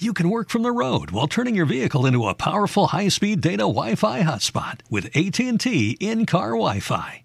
You can work from the road while turning your vehicle into a powerful high-speed data Wi-Fi hotspot with AT&T in-car Wi-Fi.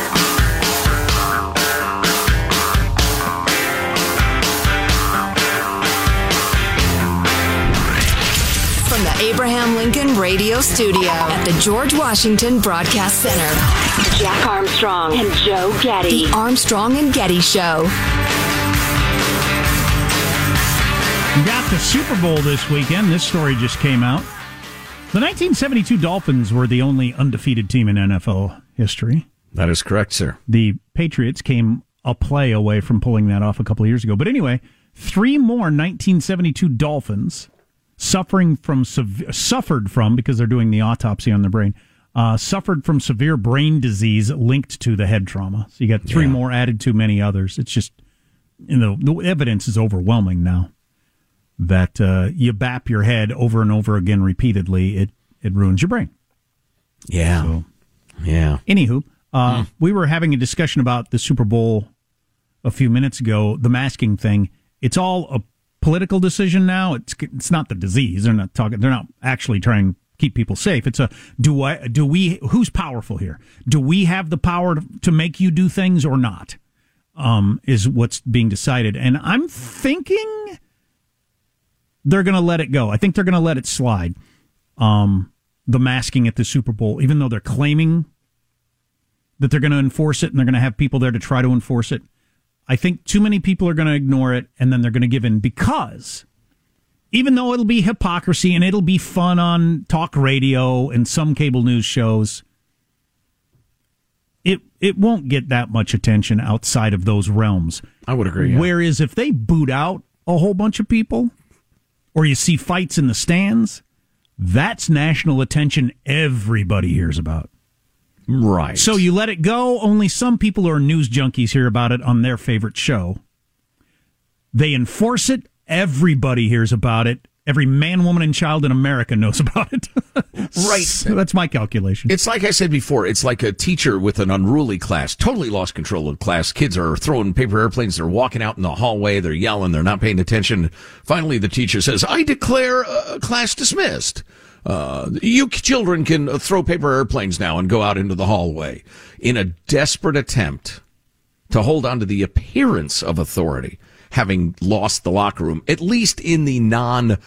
Radio Studio at the George Washington Broadcast Center, Jack Armstrong and Joe Getty. The Armstrong and Getty Show. We got the Super Bowl this weekend. This story just came out. The 1972 Dolphins were the only undefeated team in NFL history. That is correct, sir. The Patriots came a play away from pulling that off a couple of years ago. But anyway, three more 1972 Dolphins suffering from suffered from because they're doing the autopsy on their brain. Uh, suffered from severe brain disease linked to the head trauma. So you got three Yeah. more added to many others. It's just you know the evidence is overwhelming now that uh, you bap your head over and over again repeatedly. It it ruins your brain. Yeah. So, yeah. Anywho, uh, Hmm. we were having a discussion about the Super Bowl a few minutes ago. The masking thing. It's all a political decision now. It's it's not the disease. They're not talking. They're not actually trying to keep people safe. It's a do I do we who's powerful here? Do we have the power to, make you do things or not? Um, is what's being decided, and I'm thinking they're going to let it go. I think they're going to let it slide. Um, the masking at the Super Bowl, even though they're claiming that they're going to enforce it and they're going to have people there to try to enforce it. I think too many people are going to ignore it and then they're going to give in because even though it'll be hypocrisy and it'll be fun on talk radio and some cable news shows, it it won't get that much attention outside of those realms. I would agree. yeah. Whereas if they boot out a whole bunch of people, or you see fights in the stands, that's national attention everybody hears about. Right. So you let it go, only some people who are news junkies hear about it on their favorite show. They enforce it, everybody hears about it. Every man, woman, and child in America knows about it. Right. So that's my calculation. It's like I said before, it's like a teacher with an unruly class, totally lost control of class. Kids are throwing paper airplanes, they're walking out in the hallway, they're yelling, they're not paying attention. Finally, the teacher says, I declare uh, class dismissed. Uh, you children can uh, throw paper airplanes now and go out into the hallway. In a desperate attempt to hold on to the appearance of authority, having lost the locker room, at least in the non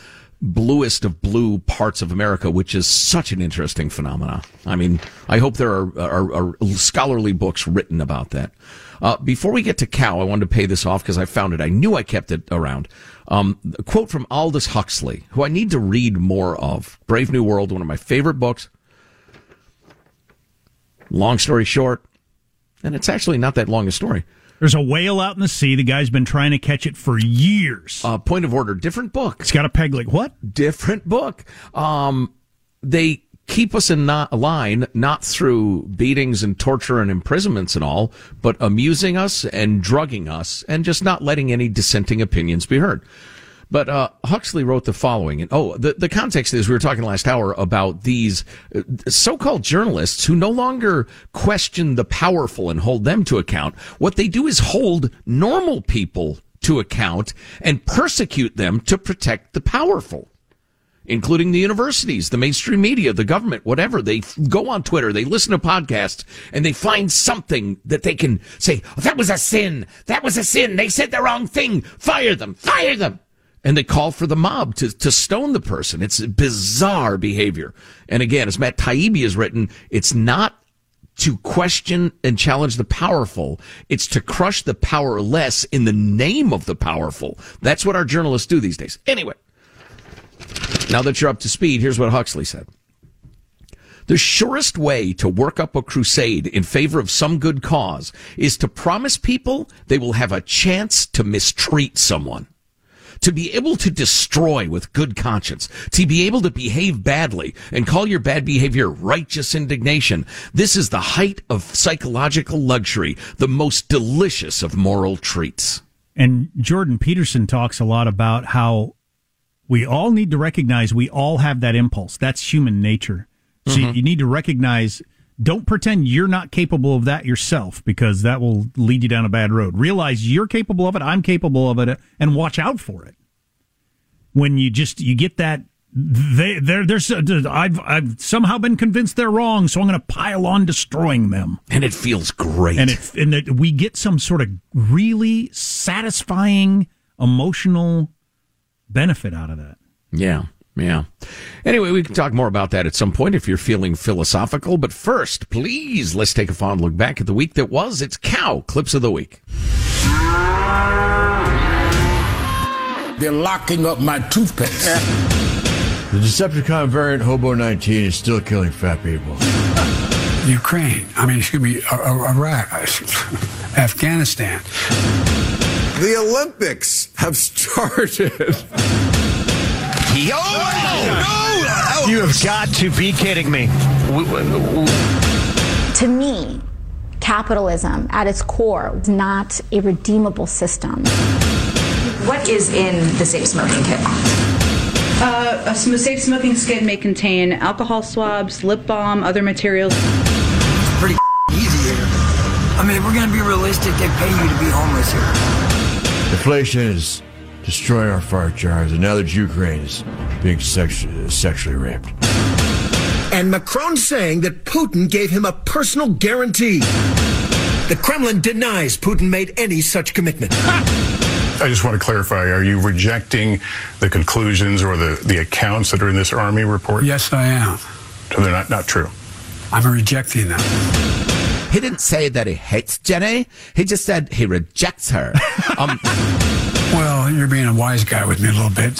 bluest of blue parts of America, which is such an interesting phenomenon. I mean, I hope there are, are, are scholarly books written about that. Uh, before we get to Cow, I wanted to pay this off because I found it. I knew I kept it around. Um, a quote from Aldous Huxley, who I need to read more of. Brave New World, one of my favorite books. Long story short, And it's actually not that long a story. There's a whale out in the sea. The guy's been trying to catch it for years. Uh, point of order, different book. It's got a peg leg. What? Different book. Um, they keep us in not, line, not through beatings and torture and imprisonments and all, but amusing us and drugging us and just not letting any dissenting opinions be heard. But uh, Huxley wrote the following, and oh, the the context is we were talking last hour about these uh, so-called journalists who no longer question the powerful and hold them to account. What they do is hold normal people to account and persecute them to protect the powerful including the universities, the mainstream media, the government, whatever. They go on Twitter, they listen to podcasts, and they find something that they can say, oh, that was a sin. That was a sin. They said the wrong thing. Fire them. Fire them and they call for the mob to, to stone the person. It's bizarre behavior. And again, as Matt Taibbi has written, it's not to question and challenge the powerful. It's to crush the powerless in the name of the powerful. That's what our journalists do these days. Anyway, now that you're up to speed, here's what Huxley said. The surest way to work up a crusade in favor of some good cause is to promise people they will have a chance to mistreat someone to be able to destroy with good conscience, to be able to behave badly and call your bad behavior righteous indignation. This is the height of psychological luxury, the most delicious of moral treats. And Jordan Peterson talks a lot about how we all need to recognize we all have that impulse. That's human nature. So mm-hmm. you need to recognize don't pretend you're not capable of that yourself because that will lead you down a bad road. Realize you're capable of it, I'm capable of it, and watch out for it. When you just you get that they they're, they're uh, I've I've somehow been convinced they're wrong, so I'm going to pile on destroying them. And it feels great. And it and it, we get some sort of really satisfying emotional benefit out of that. Yeah. Yeah. Anyway, we can talk more about that at some point if you're feeling philosophical. But first, please, let's take a fond look back at the week that was. It's Cow Clips of the Week. They're locking up my toothpaste. The Decepticon variant Hobo 19 is still killing fat people. Ukraine, I mean, excuse me, Iraq, Afghanistan. The Olympics have started. Yo! No! You have got to be kidding me. To me, capitalism at its core is not a redeemable system. What is in the safe smoking kit? Uh, a safe smoking kit may contain alcohol swabs, lip balm, other materials. It's pretty easy here. I mean, if we're going to be realistic, they pay you to be homeless here. Inflation is destroying our fire jars, and now that Ukraine is being sexu- sexually raped. And Macron saying that Putin gave him a personal guarantee. The Kremlin denies Putin made any such commitment. I just want to clarify are you rejecting the conclusions or the, the accounts that are in this Army report? Yes, I am. So they're not, not true. I'm rejecting them. He didn't say that he hates Jenny. He just said he rejects her. Um, well, you're being a wise guy with me a little bit.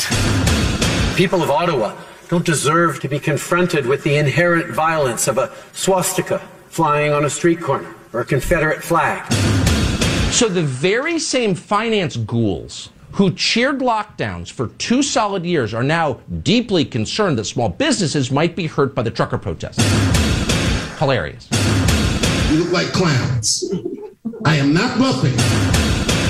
People of Ottawa don't deserve to be confronted with the inherent violence of a swastika flying on a street corner or a Confederate flag. So the very same finance ghouls who cheered lockdowns for two solid years are now deeply concerned that small businesses might be hurt by the trucker protests. Hilarious. You look like clowns. I am not bluffing.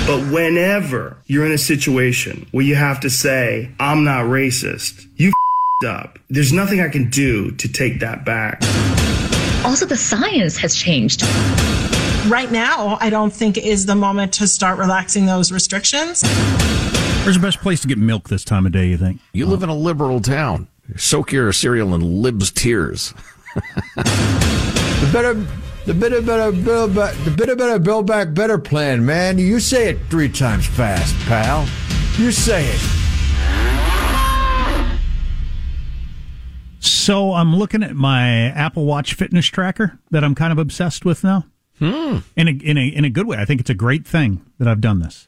But whenever you're in a situation where you have to say, I'm not racist, you up. There's nothing I can do to take that back. Also, the science has changed. Right now, I don't think is the moment to start relaxing those restrictions. Where's the best place to get milk this time of day, you think? You live in a liberal town. Soak your cereal in lib's tears. the better the better, better build back, the better, better build back better plan, man. You say it three times fast, pal. You say it. So I'm looking at my Apple Watch fitness tracker that I'm kind of obsessed with now. Hmm. In a in a in a good way. I think it's a great thing that I've done this.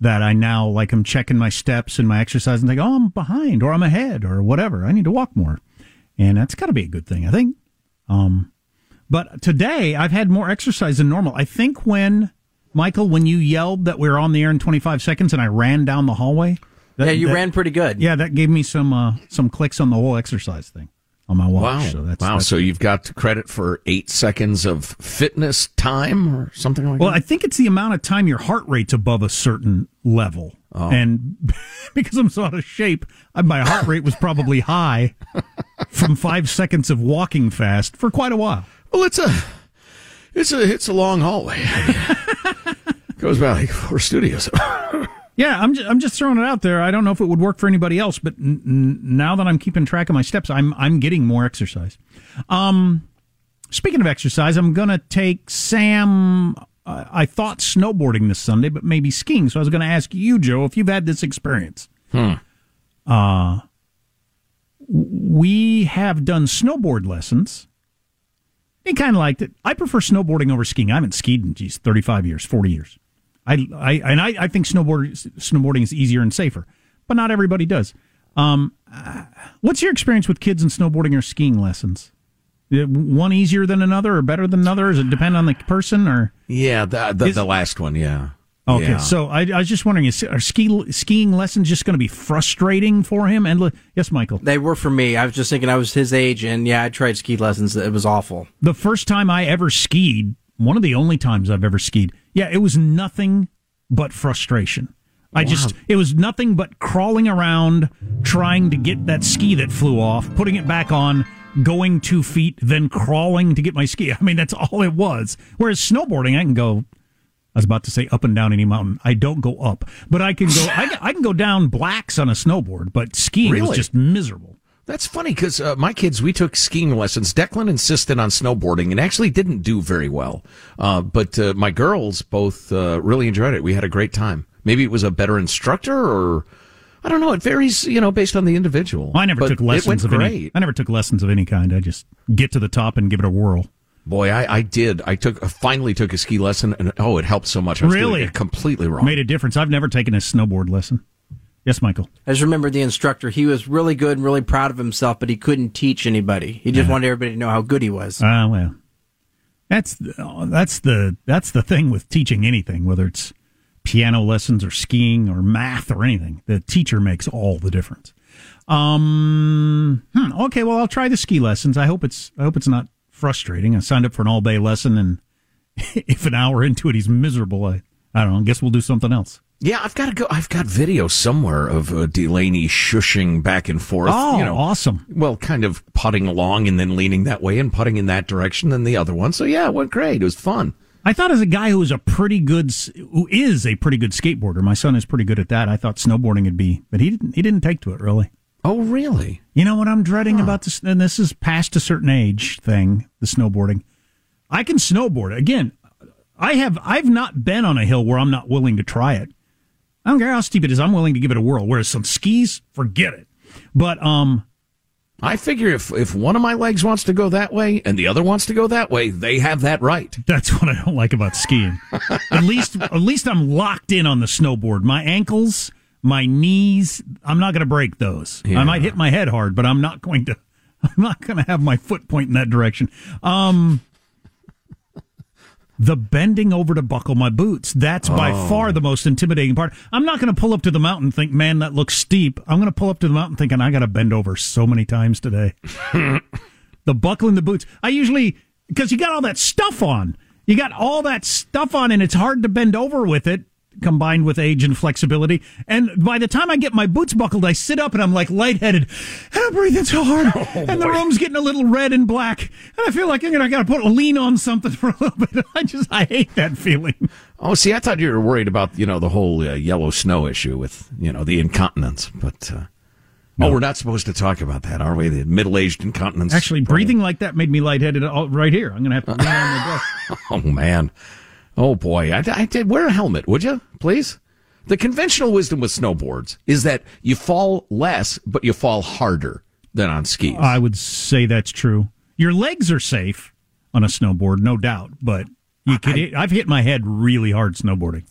That I now like I'm checking my steps and my exercise and think, oh, I'm behind or I'm ahead or whatever. I need to walk more, and that's got to be a good thing. I think. Um, But today I've had more exercise than normal. I think when Michael, when you yelled that we were on the air in 25 seconds and I ran down the hallway. That, yeah, you that- ran pretty good. Yeah, that gave me some uh, some clicks on the whole exercise thing on my watch. Wow. So that's, wow. that's so you've got credit for eight seconds of fitness time or something like Well, that? Well, I think it's the amount of time your heart rate's above a certain level. Oh. And because I'm so out of shape, my heart rate was probably high from five seconds of walking fast for quite a while. Well, it's a it's a it's a long hallway. Goes by like four studios. Yeah, I'm just, I'm just throwing it out there. I don't know if it would work for anybody else, but n- n- now that I'm keeping track of my steps, I'm I'm getting more exercise. Um, speaking of exercise, I'm gonna take Sam. Uh, I thought snowboarding this Sunday, but maybe skiing. So I was going to ask you, Joe, if you've had this experience. Hmm. Uh, we have done snowboard lessons. He kind of liked it. I prefer snowboarding over skiing. I haven't skied in geez, 35 years, 40 years. I, I and I, I think snowboard snowboarding is easier and safer, but not everybody does. Um, uh, what's your experience with kids and snowboarding or skiing lessons? Uh, One easier than another, or better than another? Does it depend on the person, or yeah, the the, Is- the last one. Yeah. Okay, Yeah. so I, I was just wondering: is are ski skiing lessons just going to be frustrating for him? And yes, Michael, They were for me. I was just thinking I was his age, and yeah, I tried ski lessons. It was awful. the first time I ever skied, one of the only times I've ever skied, yeah, it was nothing but frustration. I just, it was nothing but crawling around, trying to get that ski that flew off, putting it back on, going two feet, then crawling to get my ski. I mean, that's all it was. Whereas snowboarding, I can go. I was about to say up and down any mountain. I don't go up, but I can go. I, I can go down blacks on a snowboard, but skiing was just miserable. That's funny because uh, my kids, we took skiing lessons. Declan insisted on snowboarding and actually didn't do very well. Uh, but uh, my girls both uh, really enjoyed it. We had a great time. Maybe it was a better instructor or I don't know. It varies, you know, based on the individual. I never But took lessons of great. any. I never took lessons of any kind. I just get to the top and give it a whirl. Boy, I, I did. I took, finally took a ski lesson and oh, it helped so much. I was doing Really? it completely wrong. Made a difference. I've never taken a snowboard lesson. Yes, Michael. I just remember the instructor. He was really good and really proud of himself, but he couldn't teach anybody. He just wanted everybody to know how good he was. Ah, well, that's the, that's the that's the thing with teaching anything, whether it's piano lessons or skiing or math or anything. The teacher makes all the difference. Um. hmm, okay. Well, I'll try the ski lessons. I hope it's I hope it's not frustrating. I signed up for an all day lesson, and if an hour into it he's miserable, I I don't know. I guess we'll do something else. Yeah, I've got to go. I've got video somewhere of uh, Delaney shushing back and forth. Oh, you know, awesome. Well, kind of putting along and then leaning that way and putting in that direction and the other one. So yeah, it went great. It was fun. I thought as a guy who is a pretty good, who is a pretty good skateboarder, my son is pretty good at that. I thought snowboarding would be, but he didn't. He didn't take to it really. Oh, really? You know what I'm dreading about this, and this is past a certain age thing. The snowboarding, I can snowboard again. I have. I've not been on a hill where I'm not willing to try it. I don't care how steep it is. I'm willing to give it a whirl. Whereas some skis, forget it. But um, I figure if if one of my legs wants to go that way and the other wants to go that way, they have that right. That's what I don't like about skiing. at least, at least I'm locked in on the snowboard. My ankles, my knees, I'm not going to break those. I might hit my head hard, but I'm not going to. I'm not going to have my foot point in that direction. Um, the bending over to buckle my boots. That's by Oh. far the most intimidating part. I'm not going to pull up to the mountain and think, man, that looks steep. I'm going to pull up to the mountain thinking, I got to bend over so many times today. the buckling the boots. I usually, because you got all that stuff on. You got all that stuff on, and it's hard to bend over with it, combined with age and flexibility. And by the time I get my boots buckled, I sit up and I'm like lightheaded. And I'm breathing so hard. and the room's getting a little red and black. And I feel like I'm gonna gotta put a lean on something for a little bit. I just, I hate that feeling. Oh, see, I thought you were worried about you know the whole uh, yellow snow issue with you know the incontinence, but uh, oh, we're not supposed to talk about that, are we? The middle-aged incontinence. Actually, breathing like that made me lightheaded all- right here. I'm gonna have to lean on my breath. Oh man, oh boy, I, I did wear a helmet, would you, please? The conventional wisdom with snowboards is that you fall less, but you fall harder than on skis. I would say that's true. Your legs are safe on a snowboard, no doubt, but you could, I've hit my head really hard snowboarding.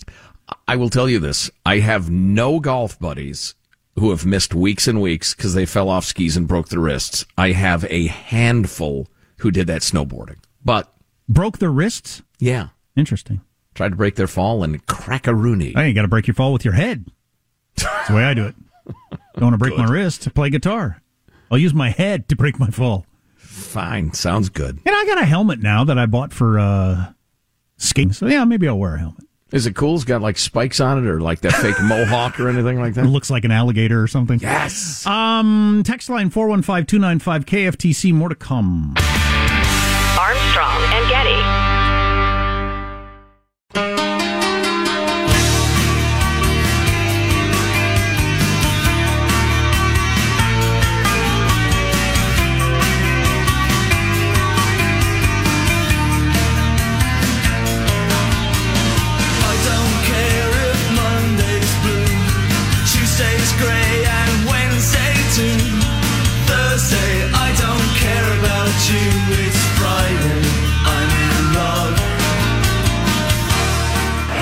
I will tell you this: I have no golf buddies who have missed weeks and weeks because they fell off skis and broke their wrists. I have a handful who did that snowboarding. but broke their wrists. Yeah, interesting. Tried to break their fall and crack a Rooney. Hey, you got to break your fall with your head. That's the way I do it. Don't want to break my wrist to play guitar. I'll use my head to break my fall. Fine, sounds good. And I got a helmet now that I bought for uh, skating. So yeah, maybe I'll wear a helmet. Is it cool? It's got like spikes on it, or like that fake mohawk, or anything like It that. looks like an alligator or something. Yes. Um, text line 415 KFTC. More to come. Armstrong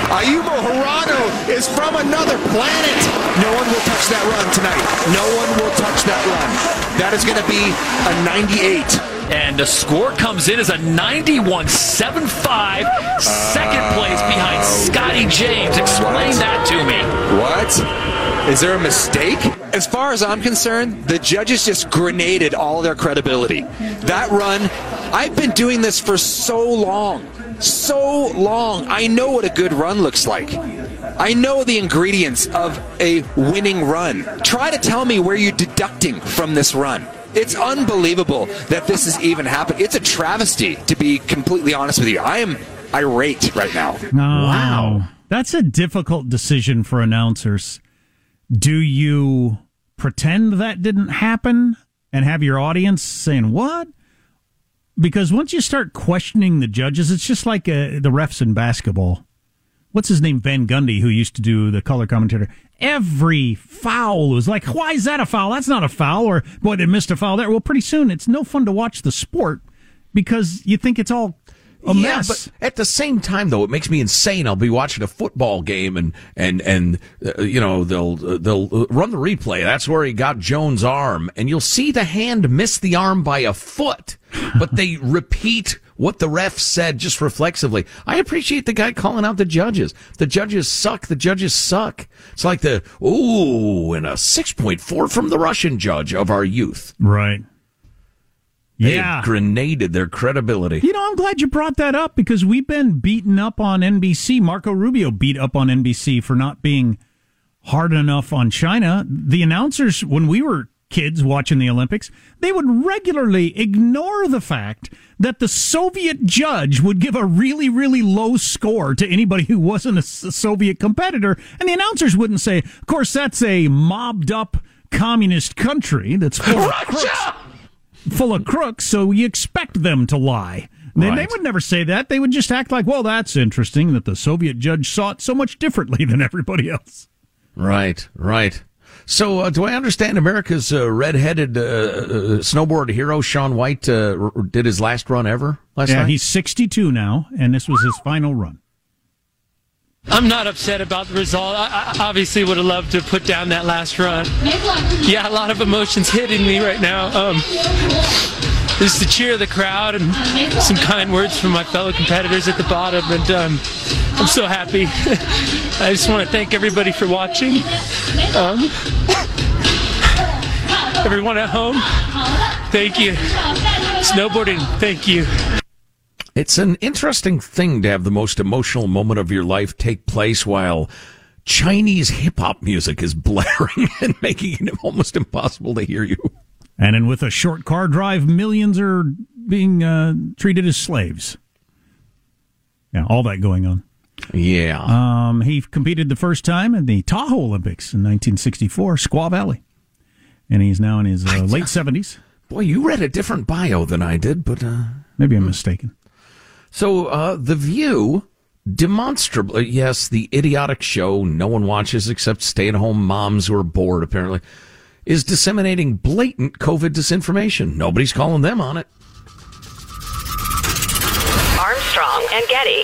Ayumu Hirano is from another planet. No one will touch that run tonight. No one will touch that run. That is going to be a 98. And the score comes in as a 91 7 5, second place behind oh, Scotty James. Explain that to me. What? Is there a mistake? As far as I'm concerned, the judges just grenaded all their credibility. That run, I've been doing this for so long. So long. I know what a good run looks like. I know the ingredients of a winning run. Try to tell me where you're deducting from this run. It's unbelievable that this has even happened. It's a travesty, to be completely honest with you. I am irate right now. wow. That's a difficult decision for announcers. Do you pretend that didn't happen and have your audience saying, What? Because once you start questioning the judges, it's just like uh, the refs in basketball. What's his name? Van Gundy, who used to do the color commentator. Every foul was like, why is that a foul? That's not a foul. Or, boy, they missed a foul there. Well, pretty soon it's no fun to watch the sport because you think it's all a yeah, mess. but at the same time, though, it makes me insane. I'll be watching a football game, and and and uh, you know they'll uh, they'll uh, run the replay. That's where he got Jones' arm, and you'll see the hand miss the arm by a foot, but they repeat what the ref said just reflexively. I appreciate the guy calling out the judges. The judges suck. The judges suck. It's like the ooh, and a six point four from the Russian judge of our youth. Right. They Yeah. grenaded their credibility. You know, I'm glad you brought that up because we've been beaten up on NBC. Marco Rubio beat up on NBC for not being hard enough on China. The announcers, when we were kids watching the Olympics, they would regularly ignore the fact that the Soviet judge would give a really, really low score to anybody who wasn't a Soviet competitor. And the announcers wouldn't say, of course, that's a mobbed up communist country that's full of crooks full of crooks, so you expect them to lie. They, they would never say that. They would just act like, well, that's interesting that the Soviet judge saw it so much differently than everybody else. Right, right. So, uh, do I understand America's uh, red-headed uh, uh, snowboard hero Shaun White uh, r- did his last run ever last yeah, night? he's 62 now, and this was his final run. I'm not upset about the result. I, I obviously would have loved to put down that last run. Yeah, a lot of emotions hitting me right now. Um, just the cheer of the crowd and some kind words from my fellow competitors at the bottom, and um, I'm so happy. I just want to thank everybody for watching. Um, everyone at home, thank you. Snowboarding, thank you. It's an interesting thing to have the most emotional moment of your life take place while Chinese hip hop music is blaring and making it almost impossible to hear you. And then with a short car drive, millions are being uh, treated as slaves. Yeah, all that going on. Yeah. Um, he competed the first time in the Tahoe Olympics in 1964, Squaw Valley. And he's now in his uh, late 70s. Boy, you read a different bio than I did, but uh, Maybe I'm mistaken. So, uh, The View, demonstrably, yes, the idiotic show no one watches except stay at home moms who are bored, apparently, is disseminating blatant COVID disinformation. Nobody's calling them on it. Armstrong and Getty.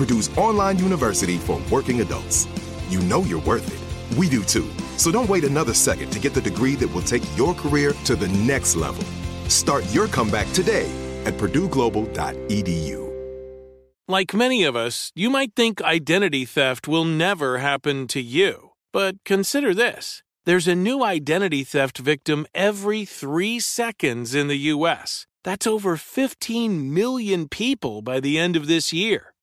Purdue's online university for working adults. You know you're worth it. We do too. So don't wait another second to get the degree that will take your career to the next level. Start your comeback today at purdueglobal.edu. Like many of us, you might think identity theft will never happen to you. But consider this there's a new identity theft victim every three seconds in the U.S. That's over 15 million people by the end of this year,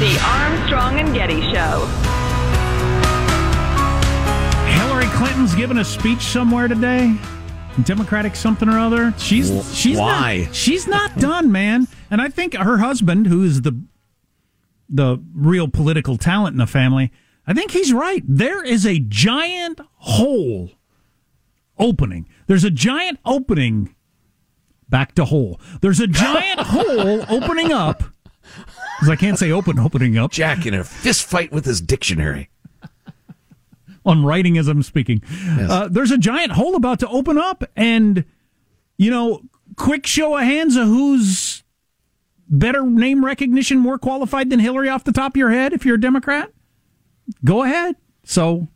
The Armstrong and Getty Show. Hillary Clinton's giving a speech somewhere today. Democratic something or other. She's she's why? Not, she's not done, man. And I think her husband, who is the the real political talent in the family, I think he's right. There is a giant hole opening. There's a giant opening. Back to hole. There's a giant hole opening up. Because I can't say open opening up. Jack in a fist fight with his dictionary. I'm writing as I'm speaking. Uh, there's a giant hole about to open up, and you know, quick show of hands of who's better name recognition, more qualified than Hillary off the top of your head. If you're a Democrat, go ahead. So,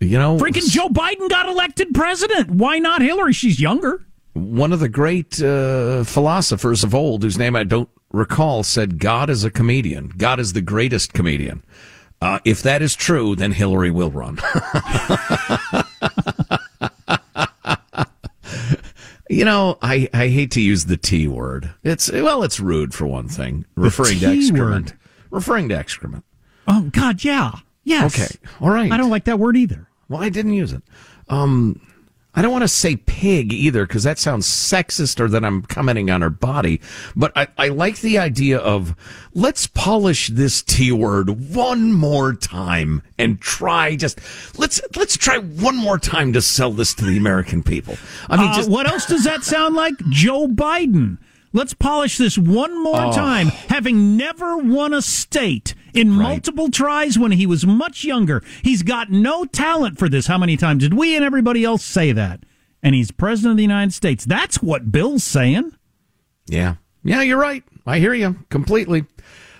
You know, freaking Joe Biden got elected president. Why not Hillary? She's younger. one of the great uh, philosophers of old, whose name I don't recall, said, God is a comedian. God is the greatest comedian. Uh, if that is true, then Hillary will run. you know, I, I hate to use the T word. It's, well, it's rude for one thing, referring to excrement. word. Referring to excrement. Oh God, yeah, yes. Okay, all right. I don't like that word either. Well, I didn't use it. Um, I don't want to say pig either because that sounds sexist or that I'm commenting on her body. But I, I like the idea of let's polish this T word one more time and try just let's let's try one more time to sell this to the American people. I mean, Uh, just what else does that sound like? Joe Biden. Let's polish this one more Oh. time, having never won a state in multiple tries when he was much younger. He's got no talent for this. How many times did we and everybody else say that? And he's president of the United States. That's what Bill's saying. Yeah. Yeah, you're right. I hear you completely.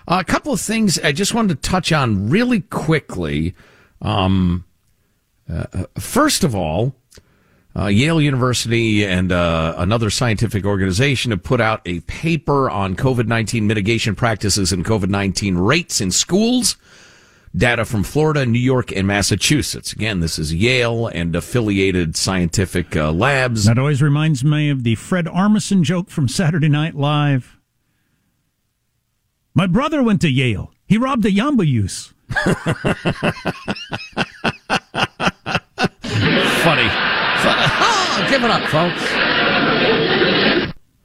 Uh, a couple of things I just wanted to touch on really quickly. Um, uh, uh, first of all, uh, Yale University and uh, another scientific organization have put out a paper on COVID 19 mitigation practices and COVID 19 rates in schools. Data from Florida, New York, and Massachusetts. Again, this is Yale and affiliated scientific uh, labs. That always reminds me of the Fred Armisen joke from Saturday Night Live. My brother went to Yale. He robbed a Yamba use. Funny. Give it up, folks.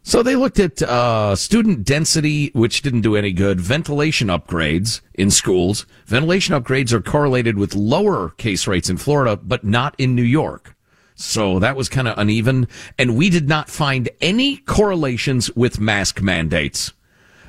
So they looked at uh, student density, which didn't do any good. Ventilation upgrades in schools. Ventilation upgrades are correlated with lower case rates in Florida, but not in New York. So that was kind of uneven. And we did not find any correlations with mask mandates.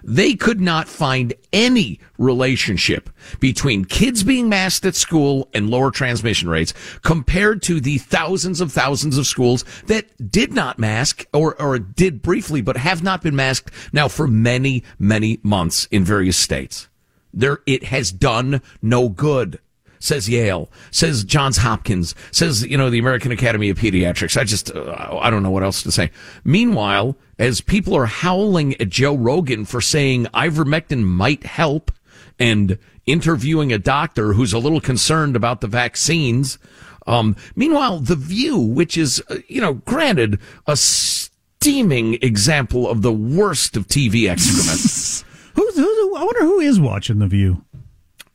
They could not find any relationship between kids being masked at school and lower transmission rates compared to the thousands of thousands of schools that did not mask or, or did briefly, but have not been masked now for many, many months in various states. There, it has done no good. Says Yale, says Johns Hopkins, says, you know, the American Academy of Pediatrics. I just, uh, I don't know what else to say. Meanwhile, as people are howling at Joe Rogan for saying ivermectin might help and interviewing a doctor who's a little concerned about the vaccines, um, meanwhile, The View, which is, uh, you know, granted, a steaming example of the worst of TV excrement. Who's, who's, I wonder who is watching The View.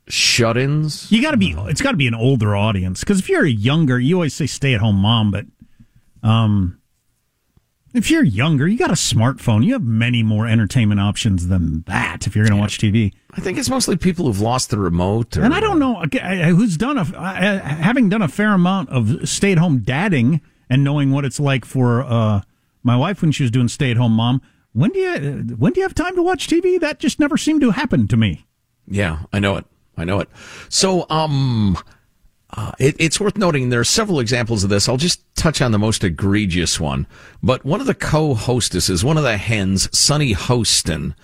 Shut-ins. You got to be. It's got to be an older audience because if you're a younger, you always say stay-at-home mom, but um, if you're younger, you got a smartphone. You have many more entertainment options than that. If you're going to watch TV, I think it's mostly people who've lost the remote. Or, and I don't know who's done a having done a fair amount of stay-at-home dadding and knowing what it's like for uh, my wife when she was doing stay-at-home mom. When do you when do you have time to watch TV? That just never seemed to happen to me. Yeah, I know it. I know it. So, um, uh, it, it's worth noting there are several examples of this. I'll just touch on the most egregious one. But one of the co-hostesses, one of the hens, Sunny Hostin,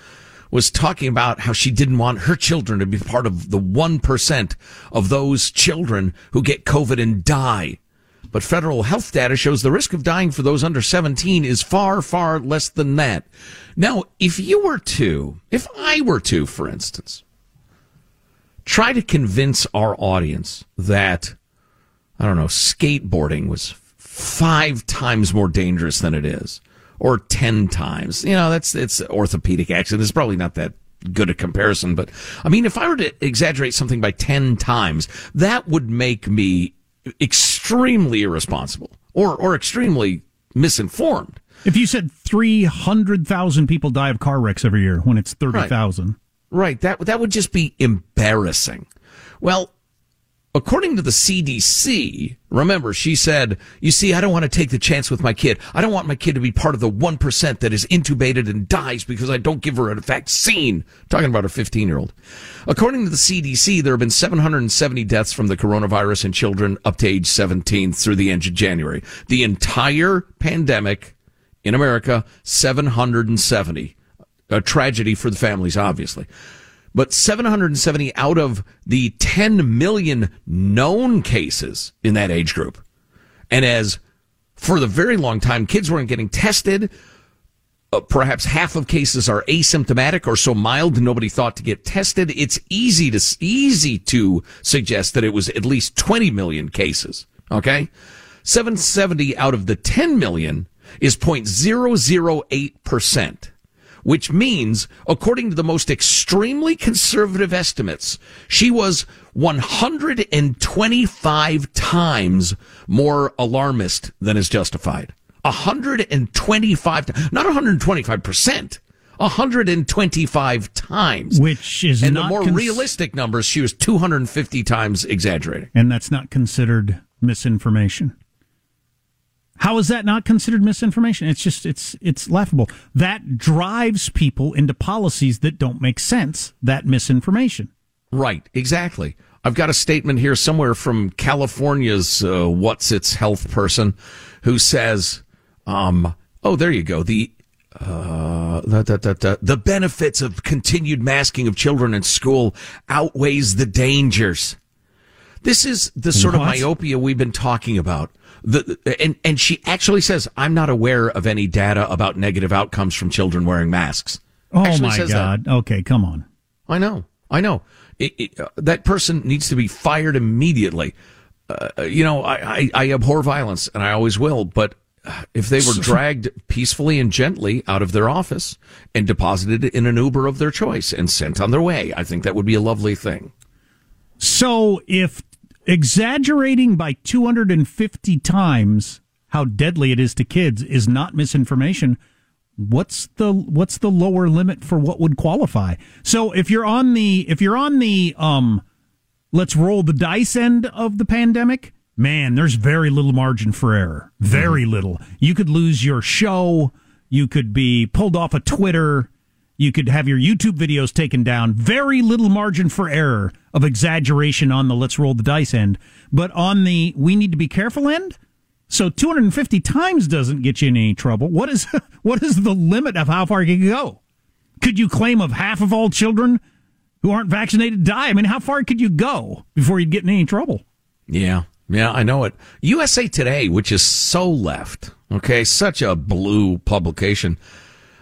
was talking about how she didn't want her children to be part of the 1% of those children who get COVID and die. But federal health data shows the risk of dying for those under 17 is far, far less than that. Now, if you were to, if I were to, for instance, try to convince our audience that, I don't know, skateboarding was five times more dangerous than it is, or 10 times. You know, that's, it's orthopedic accident. It's probably not that good a comparison, but I mean, if I were to exaggerate something by 10 times, that would make me extremely irresponsible or, or extremely misinformed. If you said three hundred thousand people die of car wrecks every year when it's thirty thousand. Right. That that would just be embarrassing. Well, according to the CDC, remember she said, "You see, I don't want to take the chance with my kid. I don't want my kid to be part of the one percent that is intubated and dies because I don't give her a vaccine." Talking about a fifteen-year-old. According to the CDC, there have been 770 deaths from the coronavirus in children up to age 17 through the end of January. The entire pandemic in America, 770 a tragedy for the families, obviously. But 770 out of the 10 million known cases in that age group. And as for the very long time, kids weren't getting tested. Uh, perhaps half of cases are asymptomatic or so mild nobody thought to get tested. It's easy to easy to suggest that it was at least 20 million cases. Okay, 770 out of the 10 million is 0.008 percent which means, according to the most extremely conservative estimates, she was 125 times more alarmist than is justified. 125, not 125%. 125 times. Which is and the more cons- realistic numbers, she was 250 times exaggerating. And that's not considered misinformation. How is that not considered misinformation? It's just it's it's laughable. That drives people into policies that don't make sense. That misinformation. Right, exactly. I've got a statement here somewhere from California's uh, what's its health person who says, um, "Oh, there you go. The uh, the, the, the, benefits of continued masking of children in school outweighs the dangers." This is the sort of myopia we've been talking about. The, and and she actually says, "I'm not aware of any data about negative outcomes from children wearing masks." Oh Actually my says that. God. Okay, come on. I know. I know. It, it, uh, that person needs to be fired immediately. Uh, you know, I, I, I abhor violence, and I always will. But uh, if they were dragged peacefully and gently out of their office and deposited in an Uber of their choice and sent on their way, I think that would be a lovely thing. So if exaggerating by 250 times how deadly it is to kids is not misinformation, what's the what's the lower limit for what would qualify? So if you're on the if you're on the um let's roll the dice end of the pandemic, man, there's very little margin for error. Very little. You could lose your show, you could be pulled off of Twitter, you could have your YouTube videos taken down. Very little margin for error of exaggeration on the let's roll the dice end. But on the we need to be careful end, so 250 times doesn't get you in any trouble. What is what is the limit of how far you can go? Could you claim of half of all children who aren't vaccinated die? I mean, how far could you go before you'd get in any trouble? Yeah. Yeah, I know it. USA Today, which is so left, okay, such a blue publication.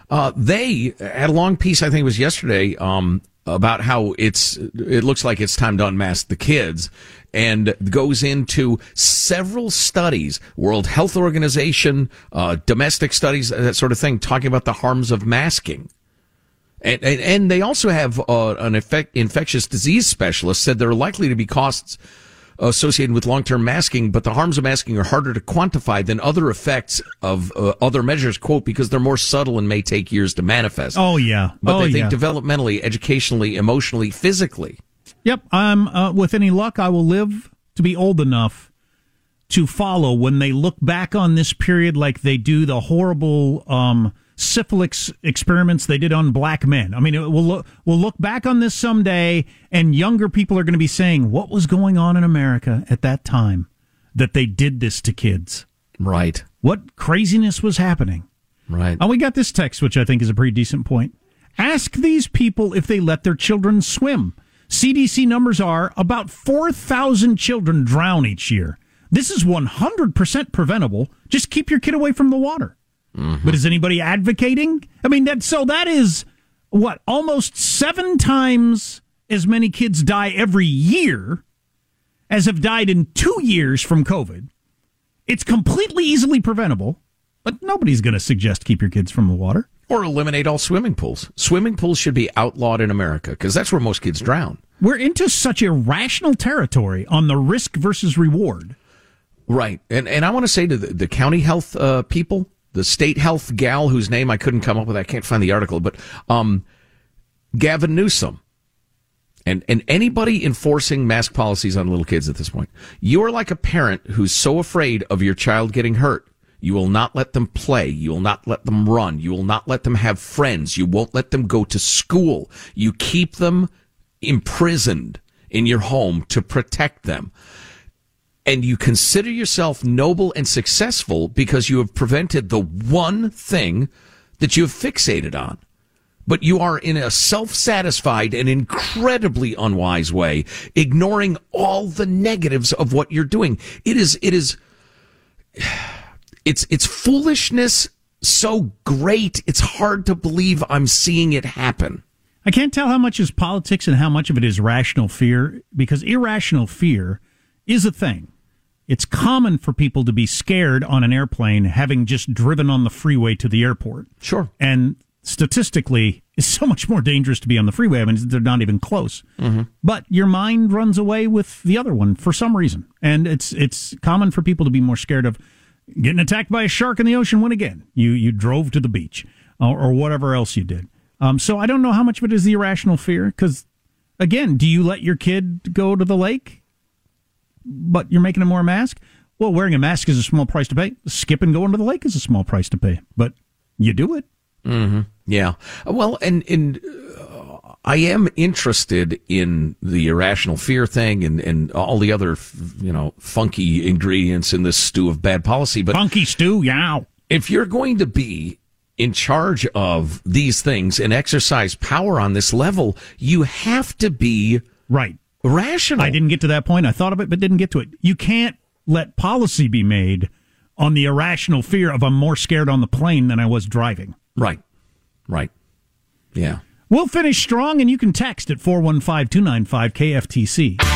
Uh, they had a long piece, I think it was yesterday, um, about how it's, it looks like it's time to unmask the kids and goes into several studies, World Health Organization, uh, domestic studies, that sort of thing, talking about the harms of masking. And, and, and they also have uh, an effect, infectious disease specialist said there are likely to be costs associated with long-term masking, but the harms of masking are harder to quantify than other effects of uh, other measures, quote, because they're more subtle and may take years to manifest. Oh yeah, But oh they think yeah. developmentally, educationally, emotionally, physically. Yep, I'm. Uh, with any luck, I will live to be old enough to follow when they look back on this period, like they do the horrible um, syphilis experiments they did on black men. I mean, it, we'll look, we'll look back on this someday, and younger people are going to be saying, "What was going on in America at that time that they did this to kids? Right? What craziness was happening?" Right. And we got this text, which I think is a pretty decent point. Ask these people if they let their children swim. CDC numbers are about 4,000 children drown each year. This is 100% preventable. Just keep your kid away from the water. But is anybody advocating? I mean, that so that is what almost seven times as many kids die every year as have died in two years from COVID. It's completely easily preventable, but nobody's going to suggest keep your kids from the water. Or eliminate all swimming pools. Swimming pools should be outlawed in America because that's where most kids drown. We're into such irrational territory on the risk versus reward. Right. And and I want to say to the, the county health uh, people, the state health gal whose name I couldn't come up with, I can't find the article, but um, Gavin Newsom and and anybody enforcing mask policies on little kids at this point, you are like a parent who's so afraid of your child getting hurt. You will not let them play. You will not let them run. You will not let them have friends. You won't let them go to school. You keep them imprisoned in your home to protect them and you consider yourself noble and successful because you have prevented the one thing that you have fixated on. But you are in a self-satisfied and incredibly unwise way, ignoring all the negatives of what you're doing. It is, it is, it's, it's foolishness so great. It's hard to believe I'm seeing it happen. I can't tell how much is politics and how much of it is rational fear because irrational fear is a thing. It's common for people to be scared on an airplane having just driven on the freeway to the airport. Sure. And statistically it's so much more dangerous to be on the freeway. I mean, they're not even close. Mm-hmm. But your mind runs away with the other one for some reason, and it's it's common for people to be more scared of getting attacked by a shark in the ocean when again you you drove to the beach or, or whatever else you did. Um, so I don't know how much of it is the irrational fear because again, do you let your kid go to the lake, but you're making him wear a mask? Well, wearing a mask is a small price to pay. Skipping going to the lake is a small price to pay, but you do it. Mm-hmm. Yeah. Well, and and uh, I am interested in the irrational fear thing and and all the other you know funky ingredients in this stew of bad policy. But funky stew, yeah. If you're going to be in charge of these things and exercise power on this level, you have to be right rational. I didn't get to that point. I thought of it, but didn't get to it. You can't let policy be made on the irrational fear of I'm more scared on the plane than I was driving. Right. Right. Yeah. We'll finish strong, and you can text at 415 295 KFTC.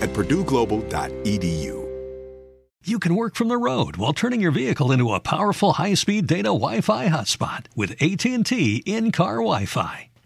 at purdueglobal.edu. You can work from the road while turning your vehicle into a powerful high-speed data Wi-Fi hotspot with AT&T in-car Wi-Fi.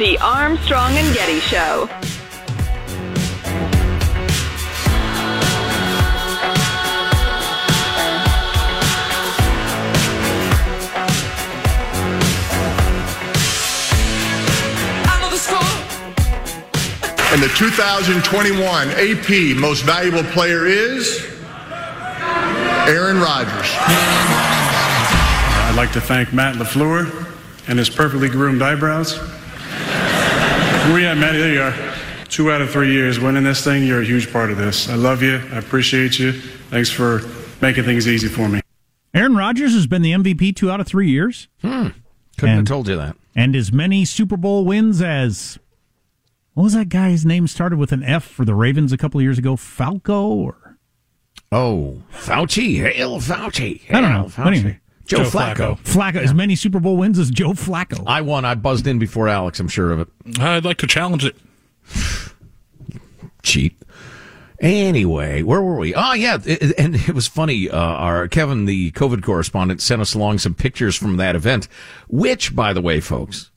The Armstrong and Getty Show. And the 2021 AP Most Valuable Player is Aaron Rodgers. I'd like to thank Matt LaFleur and his perfectly groomed eyebrows. Where you at, Matty? There you are. Two out of three years winning this thing. You're a huge part of this. I love you. I appreciate you. Thanks for making things easy for me. Aaron Rodgers has been the MVP two out of three years. Hmm. Couldn't have told you that. And as many Super Bowl wins as what was that guy's name started with an F for the Ravens a couple of years ago? Falco or Oh, Fauci. Hail Fauci. I don't know. Fauci. Anyway. Joe, Joe Flacco. Flacco, as many Super Bowl wins as Joe Flacco. I won. I buzzed in before Alex. I'm sure of it. I'd like to challenge it. Cheat. Anyway, where were we? Oh, yeah, it- and it was funny. Uh, our Kevin, the COVID correspondent, sent us along some pictures from that event, which, by the way, folks,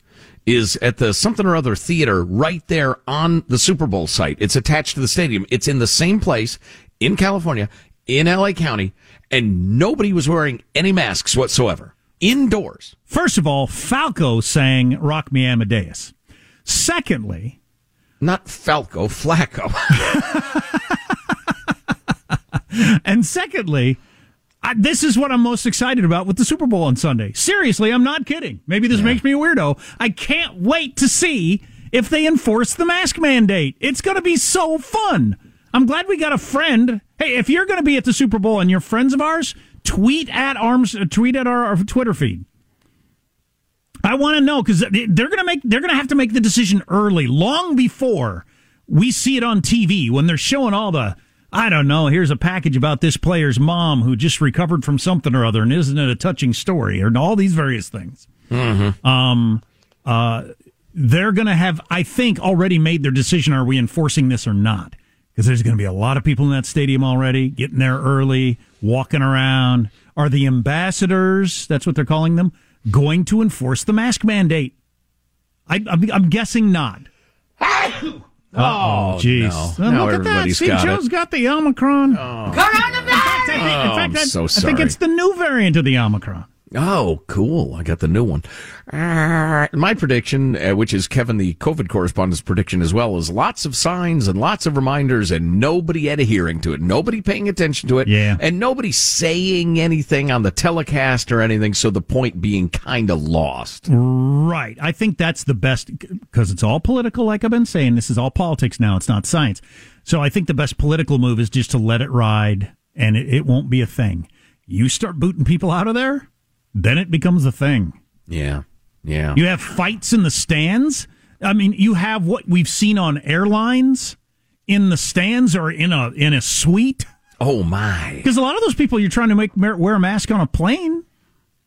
is at the something or other theater right there on the Super Bowl site. It's attached to the stadium. It's in the same place in California, in LA County, and nobody was wearing any masks whatsoever. Indoors. First of all, Falco sang Rock Me Amadeus. Secondly, not Falco, Flacco. and secondly, I, this is what I'm most excited about with the Super Bowl on Sunday. Seriously, I'm not kidding. Maybe this makes me a weirdo. I can't wait to see if they enforce the mask mandate. It's going to be so fun. I'm glad we got a friend. Hey, if you're going to be at the Super Bowl and you're friends of ours, tweet at arms, uh, tweet at our, our Twitter feed. I want to know because they're going to make they're going to have to make the decision early, long before we see it on TV when they're showing all the I don't know. Here's a package about this player's mom who just recovered from something or other, and isn't it a touching story? Or all these various things. Mm-hmm. Um, uh, they're going to have, I think, already made their decision. Are we enforcing this or not? Because there's going to be a lot of people in that stadium already, getting there early, walking around. Are the ambassadors? That's what they're calling them going to enforce the mask mandate? I, I'm, I'm guessing not. Oh, Oh, jeez. no. Well, look at that. See, got Joe's it. got the Omicron. Oh. In fact, I in fact, I'm I- so I think it's the new variant of the Omicron. Oh, cool. I got the new one. Uh, my prediction, uh, which is Kevin, the COVID correspondent's prediction as well, is lots of signs and lots of reminders and nobody adhering to it. Nobody paying attention to it. Yeah. And nobody saying anything on the telecast or anything. So the point being kind of lost. Right. I think that's the best because it's all political, like I've been saying. This is all politics now. It's not science. So I think the best political move is just to let it ride and it, it won't be a thing. You start booting people out of there, then it becomes a thing. Yeah. Yeah. You have fights in the stands. I mean, you have what we've seen on airlines in the stands or in a in a suite. Oh my! Because a lot of those people you're trying to make wear a mask on a plane,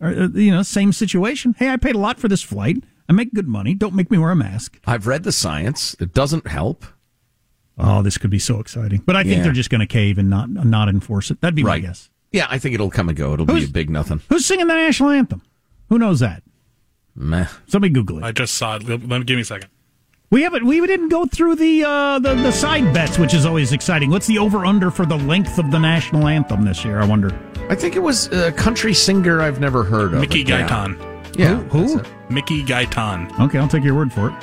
or uh, you know, same situation. Hey, I paid a lot for this flight. I make good money. Don't make me wear a mask. I've read the science. It doesn't help. Oh, this could be so exciting. But I think Yeah. they're just going to cave and not not enforce it. That'd be Right. my guess. Yeah, I think it'll come and go. It'll be a big nothing. Who's singing the national anthem? Who knows that? Meh. Somebody Google it. I just saw it. Let let me give me a second. We haven't. We didn't go through the uh, the the side bets, which is always exciting. What's the over under for the length of the national anthem this year? I wonder. I think it was a country singer I've never heard of. Mickey it. Yeah. Guyton. Yeah. Who? that's. Mickey Guyton. Okay, I'll take your word for it.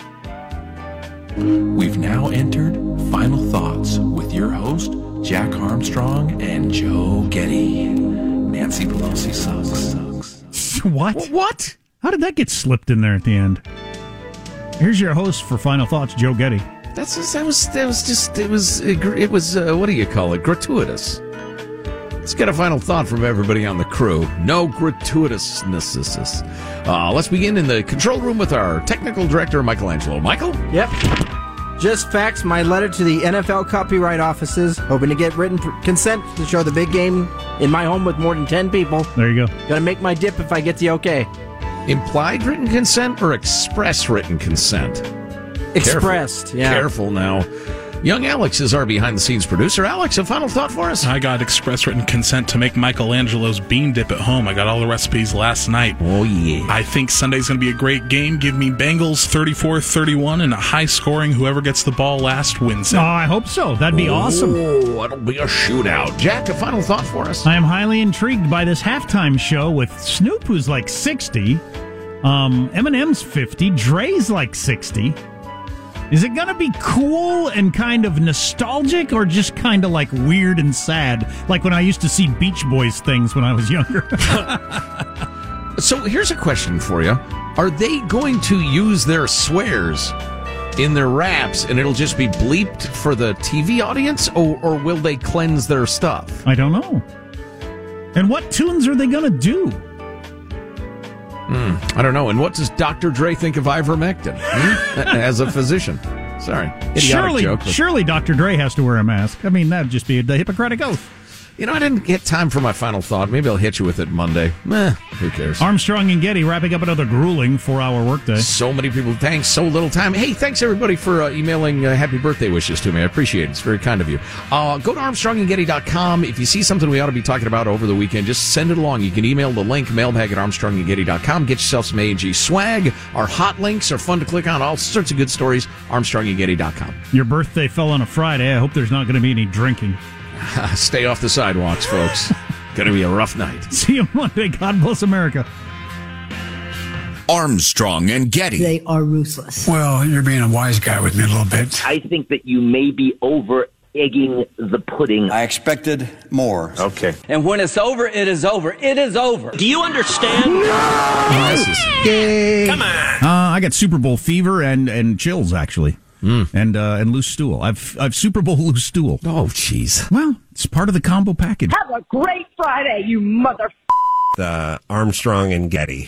We've now entered Final Thoughts with your host, Jack Armstrong and Joe Getty. Nancy Pelosi sucks. what? What? How did that get slipped in there at the end? Here's your host for Final Thoughts, Joe Getty. That's just, that was that was just it was it was uh, what do you call it? Gratuitous. Let's get a final thought from everybody on the crew. No gratuitousness. Uh, let's begin in the control room with our technical director, Michelangelo. Michael? Yep. Just faxed my letter to the NFL copyright offices, hoping to get written pr- consent to show the big game in my home with more than 10 people. There you go. Gonna make my dip if I get the okay. Implied written consent or express written consent? Expressed, Careful. yeah. Careful now. Young Alex is our behind the scenes producer. Alex, a final thought for us? I got express written consent to make Michelangelo's bean dip at home. I got all the recipes last night. Oh, yeah. I think Sunday's going to be a great game. Give me Bengals 34 31 and a high scoring. Whoever gets the ball last wins Oh. I hope so. That'd be awesome. Oh, it'll be a shootout. Jack, a final thought for us? I am highly intrigued by this halftime show with Snoop, who's like 60, um, Eminem's 50, Dre's like 60. Is it going to be cool and kind of nostalgic or just kind of like weird and sad? Like when I used to see Beach Boys things when I was younger. So here's a question for you. Are they going to use their swears in their raps and it'll just be bleeped for the TV audience or, or will they cleanse their stuff? I don't know. And what tunes are they going to do? Hmm, I don't know. And what does Dr. Dre think of ivermectin hmm? as a physician? Sorry. Idiotic Surely, joke. but- surely Dr. Dre has to wear a mask. I mean, that'd just be the Hippocratic Oath. You know, I didn't get time for my final thought. Maybe I'll hit you with it Monday. Meh, who cares? Armstrong and Getty wrapping up another grueling four-hour workday. So many people. Thanks. So little time. Hey, thanks everybody for uh, emailing uh, happy birthday wishes to me. I appreciate it. It's very kind of you. Uh, go to ArmstrongandGetty.com. If you see something we ought to be talking about over the weekend, just send it along. You can email the link, mailbag at ArmstrongandGetty.com. Get yourself some A&G swag. Our hot links are fun to click on. All sorts of good stories. ArmstrongandGetty.com. Your birthday fell on a Friday. I hope there's not going to be any drinking. Stay off the sidewalks, folks. Going to be a rough night. See you Monday. God bless America. Armstrong and Getty. They are ruthless. Well, you're being a wise guy with me a little bit. I think that you may be over egging the pudding. I expected more. Okay. And when it's over, it is over. It is over. Do you understand? Come on. Uh, I got Super Bowl fever and, and chills actually, and uh, and loose stool. I've I've Super Bowl loose stool. Oh, jeez. Well, it's part of the combo package. Have a great Friday, you mother. The Armstrong and Getty.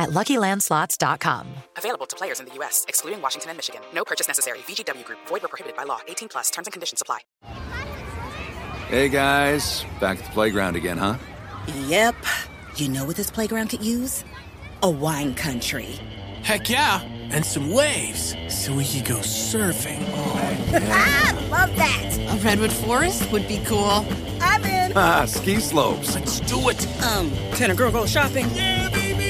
at luckylandslots.com. Available to players in the U.S., excluding Washington and Michigan. No purchase necessary. VGW Group, void were prohibited by law. 18 plus terms and conditions apply. Hey guys, back at the playground again, huh? Yep. You know what this playground could use? A wine country. Heck yeah, and some waves so we could go surfing. Ah, love that. A redwood forest would be cool. I'm in. Ah, ski slopes. Let's do it. Um, can a girl go shopping? Yeah, baby.